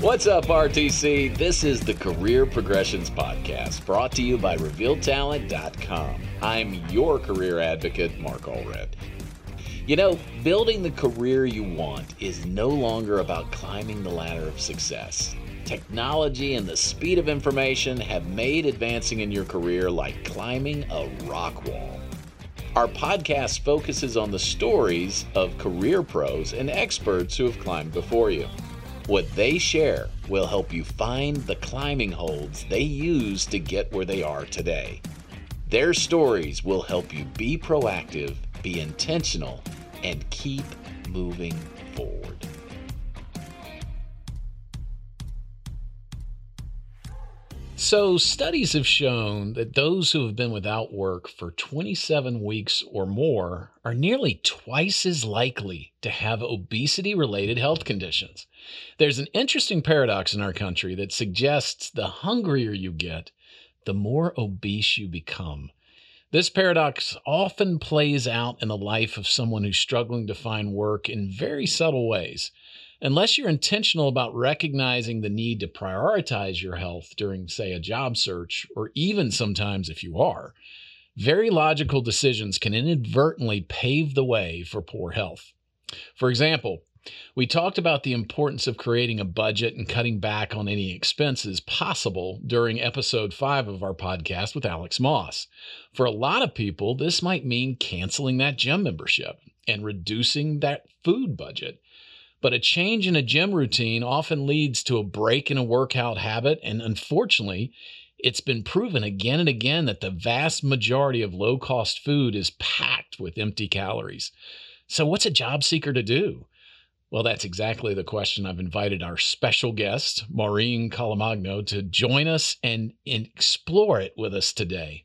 What's up, RTC? This is the Career Progressions Podcast brought to you by RevealTalent.com. I'm your career advocate, Mark Allred. You know, building the career you want is no longer about climbing the ladder of success. Technology and the speed of information have made advancing in your career like climbing a rock wall. Our podcast focuses on the stories of career pros and experts who have climbed before you. What they share will help you find the climbing holds they use to get where they are today. Their stories will help you be proactive, be intentional, and keep moving forward. So, studies have shown that those who have been without work for 27 weeks or more are nearly twice as likely to have obesity related health conditions. There's an interesting paradox in our country that suggests the hungrier you get, the more obese you become. This paradox often plays out in the life of someone who's struggling to find work in very subtle ways. Unless you're intentional about recognizing the need to prioritize your health during, say, a job search, or even sometimes if you are, very logical decisions can inadvertently pave the way for poor health. For example, we talked about the importance of creating a budget and cutting back on any expenses possible during episode 5 of our podcast with Alex Moss. For a lot of people, this might mean canceling that gym membership and reducing that food budget. But a change in a gym routine often leads to a break in a workout habit. And unfortunately, it's been proven again and again that the vast majority of low cost food is packed with empty calories. So, what's a job seeker to do? Well, that's exactly the question I've invited our special guest, Maureen Carlomagno, to join us and, and explore it with us today.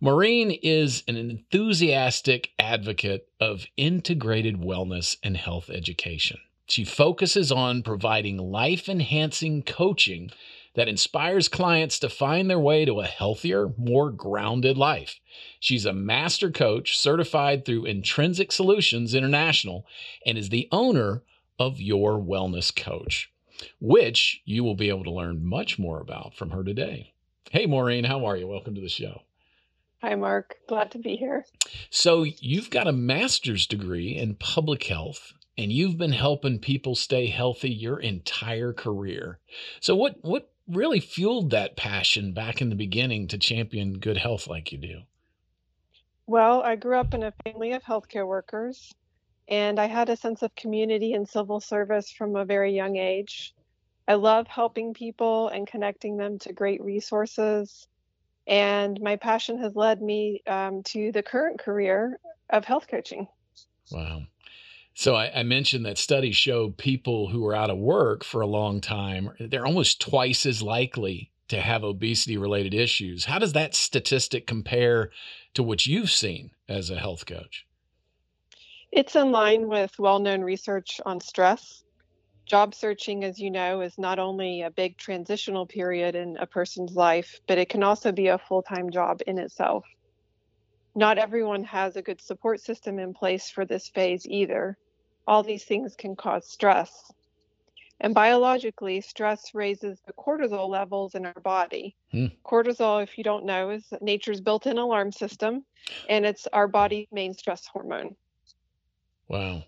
Maureen is an enthusiastic advocate of integrated wellness and health education. She focuses on providing life enhancing coaching that inspires clients to find their way to a healthier, more grounded life. She's a master coach certified through Intrinsic Solutions International and is the owner of Your Wellness Coach, which you will be able to learn much more about from her today. Hey, Maureen, how are you? Welcome to the show. Hi, Mark. Glad to be here. So, you've got a master's degree in public health and you've been helping people stay healthy your entire career. So what what really fueled that passion back in the beginning to champion good health like you do? Well, I grew up in a family of healthcare workers and I had a sense of community and civil service from a very young age. I love helping people and connecting them to great resources. And my passion has led me um, to the current career of health coaching. Wow. So I, I, mentioned that studies show people who are out of work for a long time, they're almost twice as likely to have obesity related issues. How does that statistic compare to what you've seen as a health coach? It's in line with well known research on stress. Job searching, as you know, is not only a big transitional period in a person's life, but it can also be a full time job in itself. Not everyone has a good support system in place for this phase either all these things can cause stress. And biologically, stress raises the cortisol levels in our body. Hmm. Cortisol, if you don't know, is nature's built in alarm system, and it's our body's main stress hormone. Wow.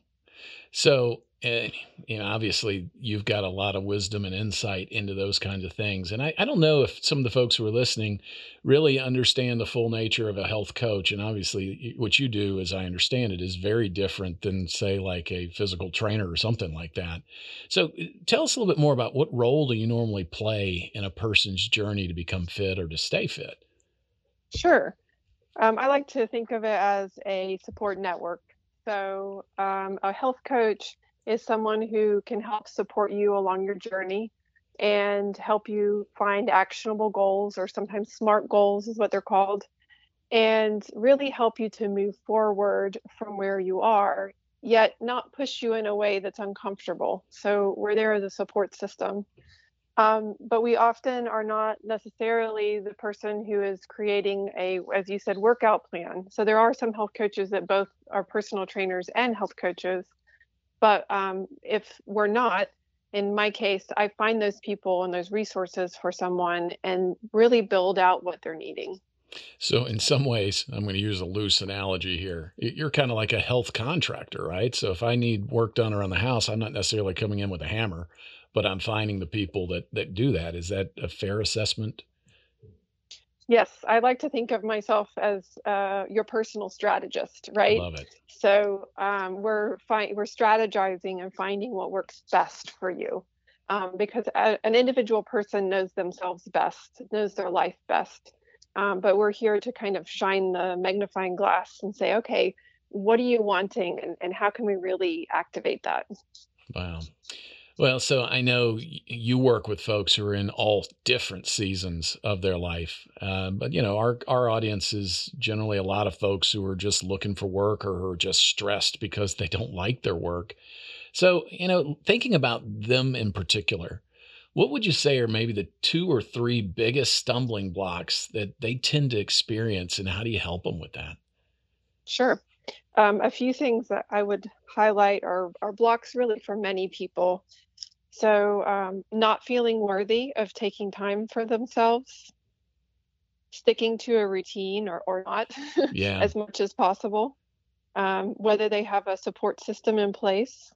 So, and you know, obviously you've got a lot of wisdom and insight into those kinds of things. And I, I don't know if some of the folks who are listening really understand the full nature of a health coach. And obviously, what you do, as I understand it, is very different than, say, like a physical trainer or something like that. So, uh, tell us a little bit more about what role do you normally play in a person's journey to become fit or to stay fit? Sure. Um, I like to think of it as a support network. So, um, a health coach is someone who can help support you along your journey and help you find actionable goals or sometimes smart goals is what they're called and really help you to move forward from where you are yet not push you in a way that's uncomfortable. So we're there as a support system. Um, but we often are not necessarily the person who is creating a as you said workout plan. So there are some health coaches that both are personal trainers and health coaches but um, if we're not, in my case, I find those people and those resources for someone and really build out what they're needing. So, in some ways, I'm going to use a loose analogy here. You're kind of like a health contractor, right? So, if I need work done around the house, I'm not necessarily coming in with a hammer, but I'm finding the people that that do that. Is that a fair assessment? Yes, I like to think of myself as uh, your personal strategist, I right? love it. So um, we're fi- we're strategizing and finding what works best for you, um, because a, an individual person knows themselves best, knows their life best. Um, but we're here to kind of shine the magnifying glass and say, okay, what are you wanting, and, and how can we really activate that? Wow. Well, so I know you work with folks who are in all different seasons of their life, uh, but you know our our audience is generally a lot of folks who are just looking for work or who are just stressed because they don't like their work. So you know, thinking about them in particular, what would you say are maybe the two or three biggest stumbling blocks that they tend to experience, and how do you help them with that? Sure. Um, a few things that I would highlight are, are blocks really for many people. So, um, not feeling worthy of taking time for themselves, sticking to a routine or, or not Yeah, as much as possible, um, whether they have a support system in place.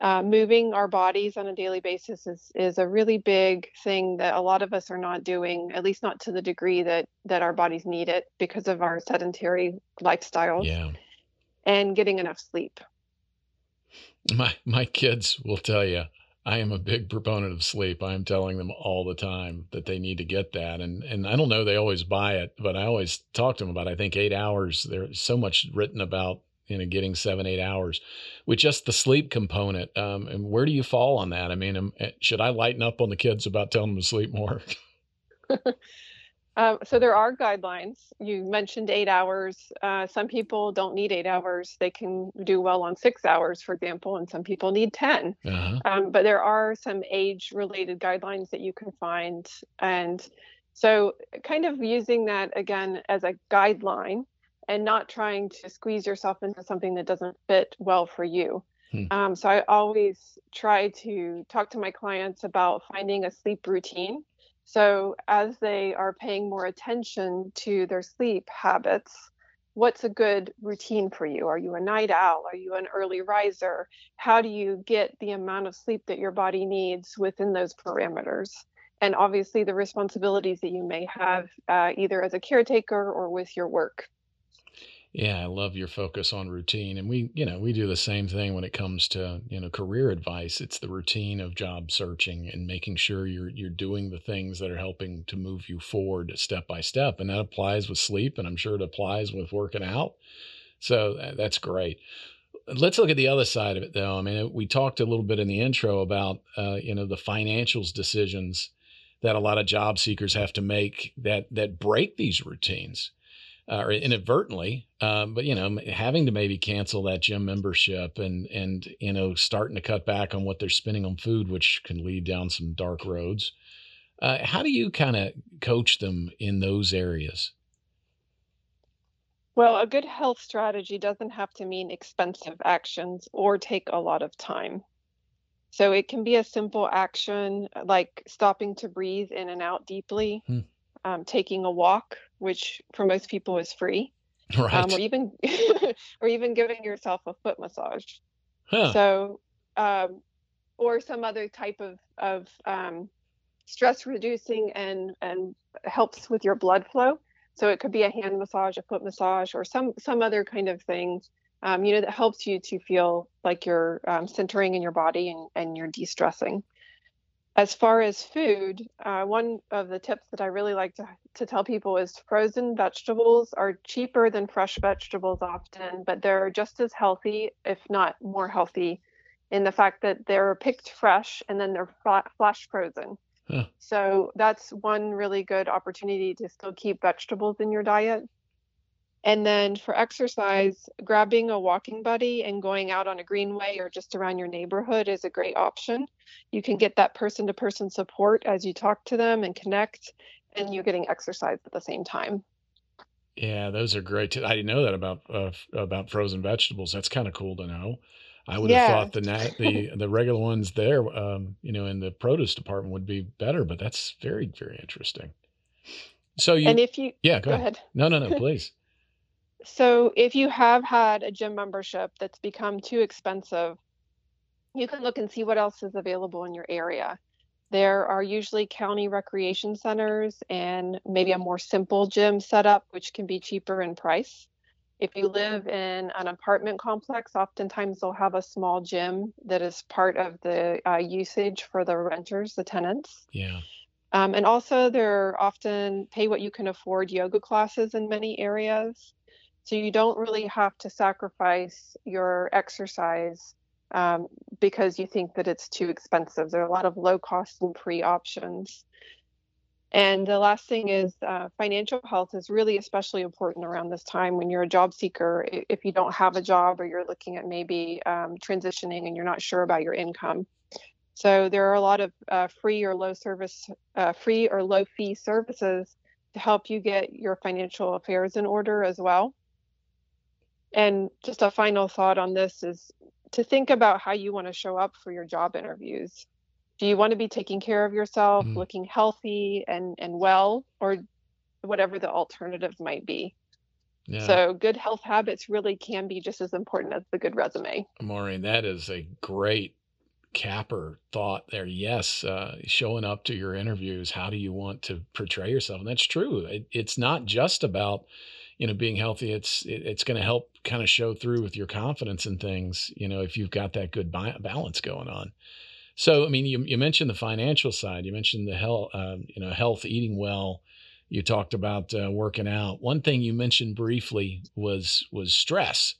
Uh, moving our bodies on a daily basis is, is a really big thing that a lot of us are not doing, at least not to the degree that, that our bodies need it because of our sedentary lifestyles yeah. and getting enough sleep. My my kids will tell you I am a big proponent of sleep. I'm telling them all the time that they need to get that. And and I don't know they always buy it, but I always talk to them about I think 8 hours. There's so much written about you know getting 7 8 hours with just the sleep component. Um and where do you fall on that? I mean, am, eh, should I lighten up on the kids about telling them to sleep more? Um, so there are guidelines. You mentioned eight hours. Uh, some people don't need eight hours. They can do well on six hours, for example, and some people need 10. uh-huh. Um, but there are some age related guidelines that you can find. And so, kind of using that again as a guideline and not trying to squeeze yourself into something that doesn't fit well for you. Hmm. Um, so, I always try to talk to my clients about finding a sleep routine. So, as they are paying more attention to their sleep habits, what's a good routine for you? Are you a night owl? Are you an early riser? how do you get the amount of sleep that your body needs within those parameters? And obviously, the responsibilities that you may have uh, either as a caretaker or with your work. Yeah, I love your focus on routine. And we, you know, we do the same thing when it comes to, you know, career advice. It's the routine of job searching and making sure you're you're doing the things that are helping to move you forward step by step. And that applies with sleep, and I'm sure it applies with working out. So tha- that's great. Let's look at the other side of it, though. I mean, we talked a little bit in the intro about, uh, you know, the financials decisions that a lot of job seekers have to make that that break these routines uh, or inadvertently, um, but you know, having to maybe cancel that gym membership and and you know, starting to cut back on what they're spending on food, which can lead down some dark roads. Uh, how do you kind of coach them in those areas? Well, a good health strategy doesn't have to mean expensive actions or take a lot of time. So it can be a simple action uh, like stopping to breathe in and out deeply, Hmm. um, taking a walk, which for most people is free, um, or even or even giving yourself a foot massage. Huh? So, um, or some other type of of um, stress reducing and and helps with your blood flow. So it could be a hand massage, a foot massage, or some some other kind of thing, um, you know, that helps you to feel like you're um, centering in your body and and you're de-stressing. As far as food, uh, one of the tips that I really like to, to tell people is frozen vegetables are cheaper than fresh vegetables often, but they're just as healthy, if not more healthy, in the fact that they're picked fresh and then they're flash frozen. Huh. So that's one really good opportunity to still keep vegetables in your diet. And then for exercise, grabbing a walking buddy and going out on a greenway or just around your neighborhood is a great option. You can get that person to person support as you talk to them and connect, and you're getting exercise at the same time. Yeah, those are great. T- I didn't know that about uh, about frozen vegetables. That's kind of cool to know. I would have thought the nat the the regular ones there, um, you know, in the produce department would be better, but that's very, very interesting. So you And if you Yeah, go go ahead. ahead. No, no, no, please. So if you have had a gym membership that's become too expensive, you can look and see what else is available in your area. There are usually county recreation centers and maybe a more simple gym setup, which can be cheaper in price. If you live in an apartment complex, oftentimes they'll have a small gym that is part of the uh, usage for the renters, the tenants. Yeah. Um, and also, there are often pay what you can afford yoga classes in many areas. So you don't really have to sacrifice your exercise um, because you think that it's too expensive. There are a lot of low cost and free options. And the last thing is uh, financial health is really especially important around this time when you're a job seeker. If you don't have a job or you're looking at maybe um, transitioning and you're not sure about your income. So there are a lot of uh, free or low service, uh, free or low fee services to help you get your financial affairs in order as well. And just a final thought on this is to think about how you want to show up for your job interviews. Do you want to be taking care of yourself, Mm, looking healthy and, and well, or whatever the alternative might be? yeah. So, good health habits really can be just as important as the good resume. Maureen, that is a great capper thought there. Yes, uh, showing up to your interviews, how do you want to portray yourself? And that's true. It, it's not just about, you know, being healthy. It's it, it's going to help kind of show through with your confidence and things, you know, if you've got that good bi- balance going on. So, I mean, you, you mentioned the financial side. You mentioned the health, um, you know, health, eating well. You talked about uh, working out. One thing you mentioned briefly was was stress,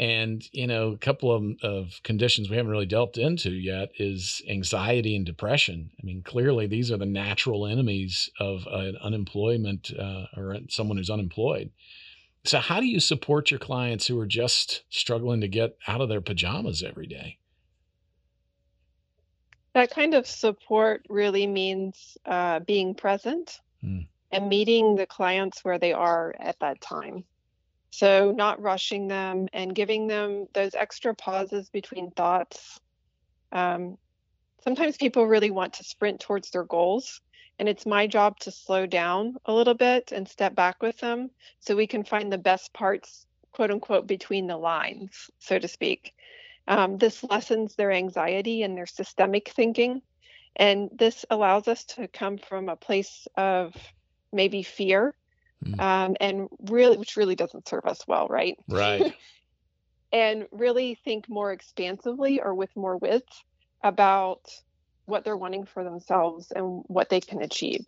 and you know, a couple of, of conditions we haven't really delved into yet is anxiety and depression. I mean, clearly these are the natural enemies of an unemployment uh, or someone who's unemployed. So, how do you support your clients who are just struggling to get out of their pajamas every day? That kind of support really means uh, being present Hmm. and meeting the clients where they are at that time. So, not rushing them and giving them those extra pauses between thoughts. Um, sometimes people really want to sprint towards their goals, and it's my job to slow down a little bit and step back with them so we can find the best parts, quote unquote, between the lines, so to speak. Um, this lessens their anxiety and their systemic thinking. And this allows us to come from a place of maybe fear Mm. um, and really, which really doesn't serve us well, right? Right. and really think more expansively or with more width about what they're wanting for themselves and what they can achieve.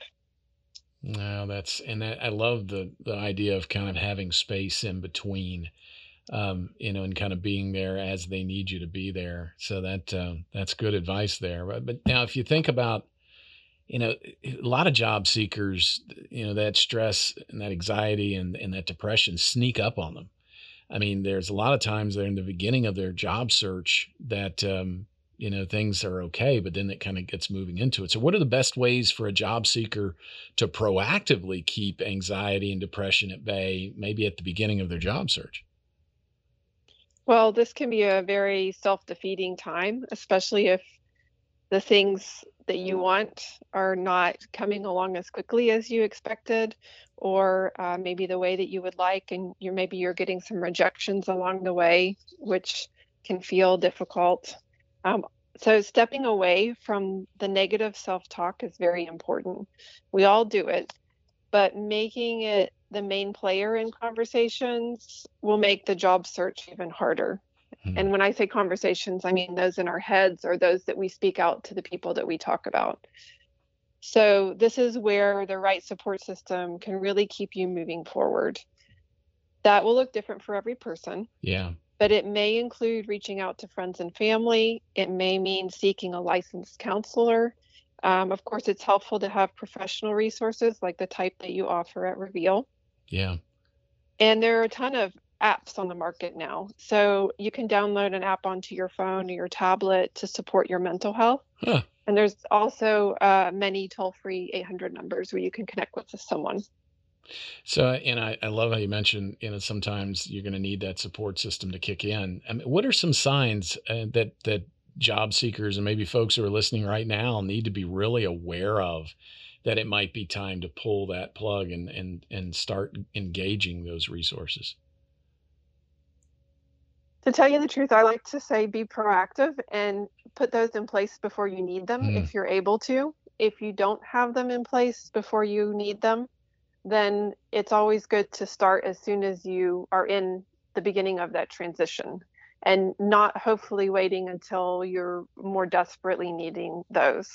No, that's and that, I love the the idea of kind of having space in between, um, you know, and kind of being there as they need you to be there. So that um, that's good advice there. But, but now, if you think about, you know, a lot of job seekers, you know, that stress and that anxiety and and that depression sneak up on them. I mean, there's a lot of times they're in the beginning of their job search that um, you know things are okay, but then it kind of gets moving into it. So, what are the best ways for a job seeker to proactively keep anxiety and depression at bay, maybe at the beginning of their job search? Well, this can be a very self defeating time, especially if the things that you want are not coming along as quickly as you expected or uh, maybe the way that you would like and you're maybe you're getting some rejections along the way which can feel difficult. Um, so stepping away from the negative self-talk is very important. We all do it but making it the main player in conversations will make the job search even harder Hmm. and when I say conversations, I mean those in our heads or those that we speak out to the people that we talk about. So, this is where the right support system can really keep you moving forward. That will look different for every person, Yeah. but it may include reaching out to friends and family. It may mean seeking a licensed counselor. Um, of course, it's helpful to have professional resources like the type that you offer at Reveal. Yeah. And there are a ton of apps on the market now. So you can download an app onto your phone or your tablet to support your mental health. Huh. And there's also uh, many toll free 800 numbers where you can connect with someone. So, and I, I love how you mentioned, you know, sometimes you're going to need that support system to kick in. I mean, what are some signs uh, that that job seekers and maybe folks who are listening right now need to be really aware of that it might be time to pull that plug and and and start engaging those resources? To tell you the truth, I like to say be proactive and put those in place before you need them Mm, if you're able to. If you don't have them in place before you need them, then it's always good to start as soon as you are in the beginning of that transition and not hopefully waiting until you're more desperately needing those.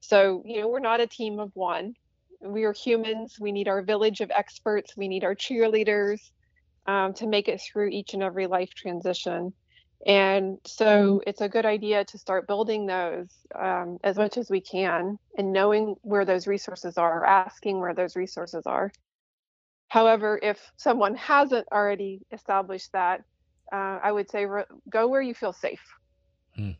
So, you know, we're not a team of one. We are humans. We need our village of experts. We need our cheerleaders um, to make it through each and every life transition. And so it's a good idea to start building those um, as much as we can and knowing where those resources are, asking where those resources are. However, if someone hasn't already established that, uh, I would say re- go where you feel safe. mm.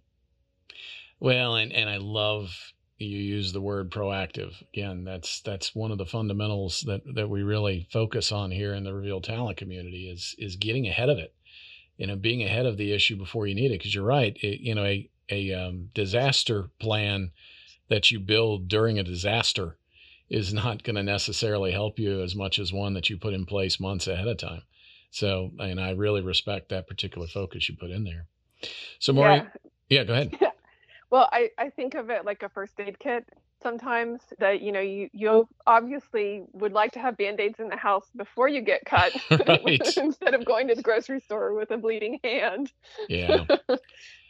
Well, and and I love you use the word proactive. Again, that's that's one of the fundamentals that that we really focus on here in the Reveal Talent community is is getting ahead of it. You know, being ahead of the issue before you need it. Because you're right. It, you know, a a um, disaster plan that you build during a disaster is not going to necessarily help you as much as one that you put in place months ahead of time. So, and I really respect that particular focus you put in there. So, Maureen, Yeah. yeah, go ahead. Well, I, I think of it like a first aid kit sometimes that, you know, you, you obviously would like to have band-aids in the house before you get cut right. instead of going to the grocery store with a bleeding hand. Yeah.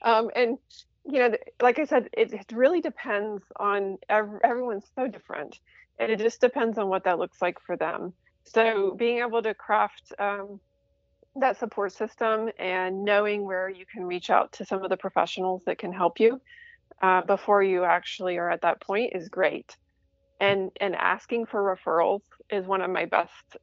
Um, and, you know, like I said, it, it really depends on ev- everyone's so different. And it just depends on what that looks like for them. So being able to craft um, that support system and knowing where you can reach out to some of the professionals that can help you uh, before you actually are at that point is great. And and asking for referrals is one of my best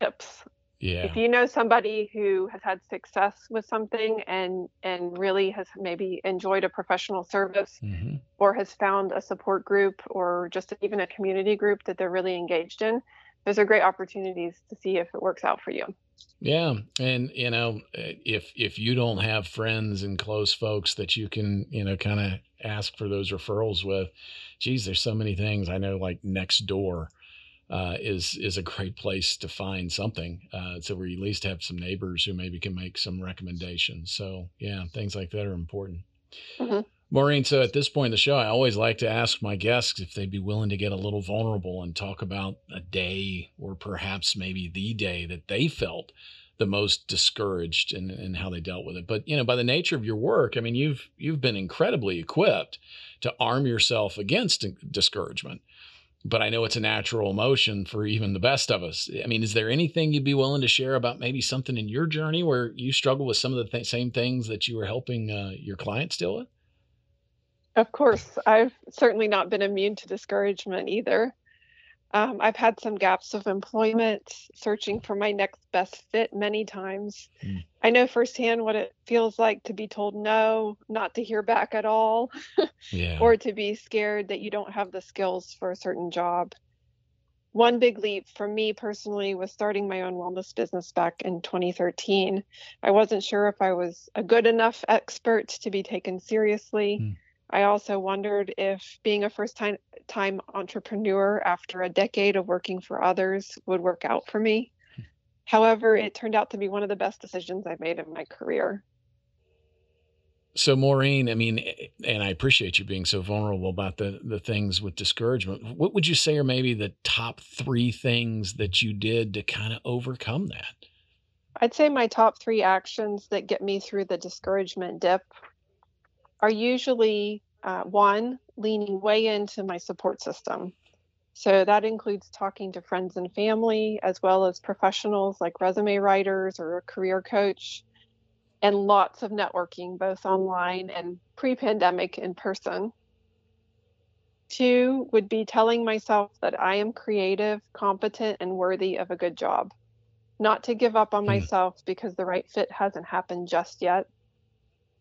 tips. yeah If you know somebody who has had success with something and and really has maybe enjoyed a professional service hmm or has found a support group or just even a community group that they're really engaged in, those are great opportunities to see if it works out for you. Yeah. And, you know, if, if you don't have friends and close folks that you can, you know, kind of ask for those referrals with, geez, there's so many things I know, like Nextdoor uh, is is a great place to find something. Uh, so you at least have some neighbors who maybe can make some recommendations. So yeah, things like that are important. Mhm. Maureen, so at this point in the show, I always like to ask my guests if they'd be willing to get a little vulnerable and talk about a day or perhaps maybe the day that they felt the most discouraged and, and how they dealt with it. But you know, by the nature of your work, I mean, you've you've been incredibly equipped to arm yourself against discouragement but I know it's a natural emotion for even the best of us. I mean, is there anything you'd be willing to share about maybe something in your journey where you struggle with some of the th- same things that you were helping uh, your clients deal with? Of course, I've certainly not been immune to discouragement either. Um, I've had some gaps of employment, searching for my next best fit many times. Mm. I know firsthand what it feels like to be told no, not to hear back at all, Yeah. or to be scared that you don't have the skills for a certain job. One big leap for me personally was starting my own wellness business back in 2013. I wasn't sure if I was a good enough expert to be taken seriously. Mm. I also wondered if being a first time time entrepreneur after a decade of working for others would work out for me. However, it turned out to be one of the best decisions I've made in my career. So Maureen, I mean, eh, and I appreciate you being so vulnerable about the the things with discouragement. What would you say are maybe the top three things that you did to kind of overcome that? I'd say my top three actions that get me through the discouragement dip are usually uh, one, leaning way into my support system. So that includes talking to friends and family, as well as professionals like resume writers or a career coach, and lots of networking, both online and pre pandemic in person. Two would be telling myself that I am creative, competent, and worthy of a good job. Not to give up on Hmm. myself because the right fit hasn't happened just yet,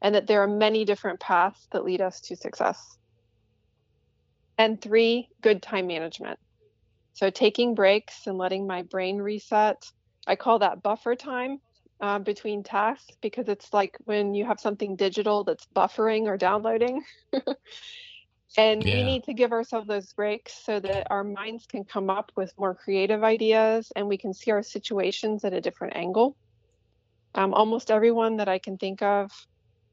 and that there are many different paths that lead us to success. And three, good time management. So taking breaks and letting my brain reset. I call that buffer time uh, between tasks because it's like when you have something digital that's buffering or downloading. and yeah. we need to give ourselves those breaks so that our minds can come up with more creative ideas and we can see our situations at a different angle. Um, almost everyone that I can think of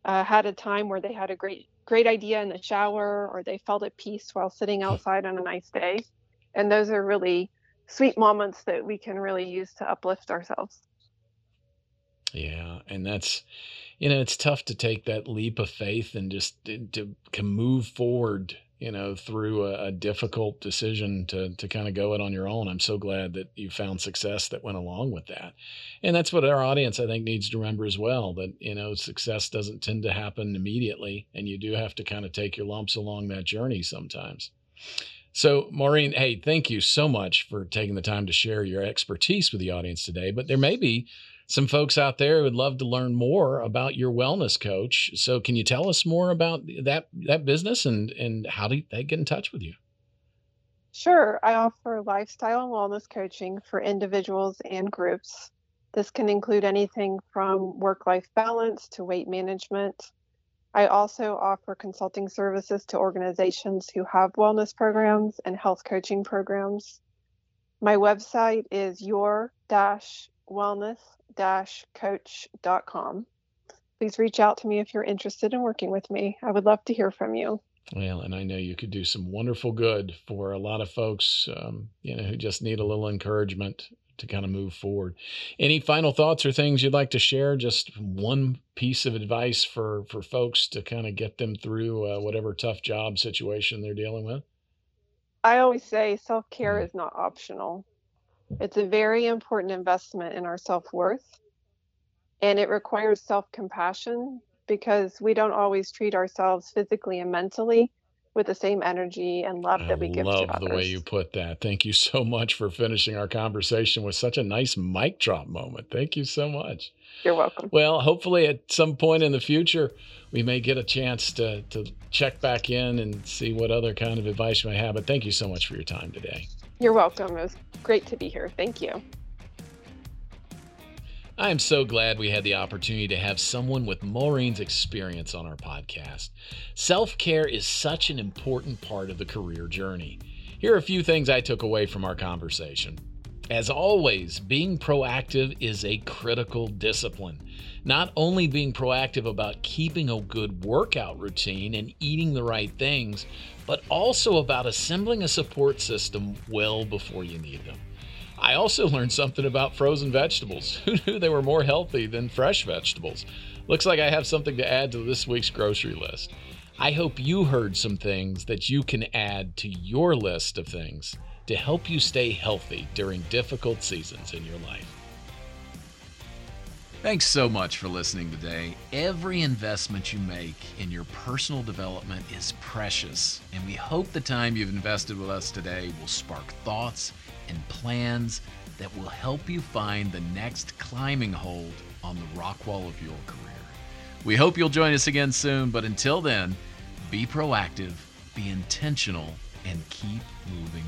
uh, had a time where they had a great great idea in the shower or they felt at peace while sitting hmm. outside on a nice day and those are really sweet moments that we can really use to uplift ourselves yeah and that's you know it's tough to take that leap of faith and just to, to move forward you know, through a, a, difficult decision to to kind of go it on your own. I'm so glad that you found success that went along with that. And that's what our audience I think needs to remember as well that, you know, success doesn't tend to happen immediately and you do have to kind of take your lumps along that journey sometimes. So, Maureen, hey, thank you so much for taking the time to share your expertise with the audience today. But there may be some folks out there would love to learn more about your wellness coach. So can you tell us more about that that business and and how do they get in touch with you? Sure. I offer lifestyle and wellness coaching for individuals and groups. This can include anything from work life balance to weight management. I also offer consulting services to organizations who have wellness programs and health coaching programs. My website is your wellness coach.com. Please reach out to me if you're interested in working with me. I would love to hear from you. Well, and I know you could do some wonderful good for a lot of folks, um, you know, who just need a little encouragement to kind of move forward. Any final thoughts or things you'd like to share? Just one piece of advice for for folks to kind of get them through uh, whatever tough job situation they're dealing with. I always say self care mm. is not optional. It's a very important investment in our self worth. And it requires self compassion because we don't always treat ourselves physically and mentally with the same energy and love that we give to others. I love the way you put that. Thank you so much for finishing our conversation with such a nice mic drop moment. Thank you so much. You're welcome. Well, hopefully at some point in the future, we may get a chance to, to check back in and see what other kind of advice you may have. But thank you so much for your time today. You're welcome. It was great to be here. Thank you. I am so glad we had the opportunity to have someone with Maureen's experience on our podcast. Self care is such an important part of the career journey. Here are a few things I took away from our conversation. As always, being proactive is a critical discipline. Not only being proactive about keeping a good workout routine and eating the right things, but also about assembling a support system well before you need them. I also learned something about frozen vegetables. Who knew they were more healthy than fresh vegetables? Looks like I have something to add to this week's grocery list. I hope you heard some things that you can add to your list of things to help you stay healthy during difficult seasons in your life. Thanks so much for listening today. Every investment you make in your personal development is precious, and we hope the time you've invested with us today will spark thoughts and plans that will help you find the next climbing hold on the rock wall of your career. We hope you'll join us again soon, but until then, be proactive, be intentional, and keep moving.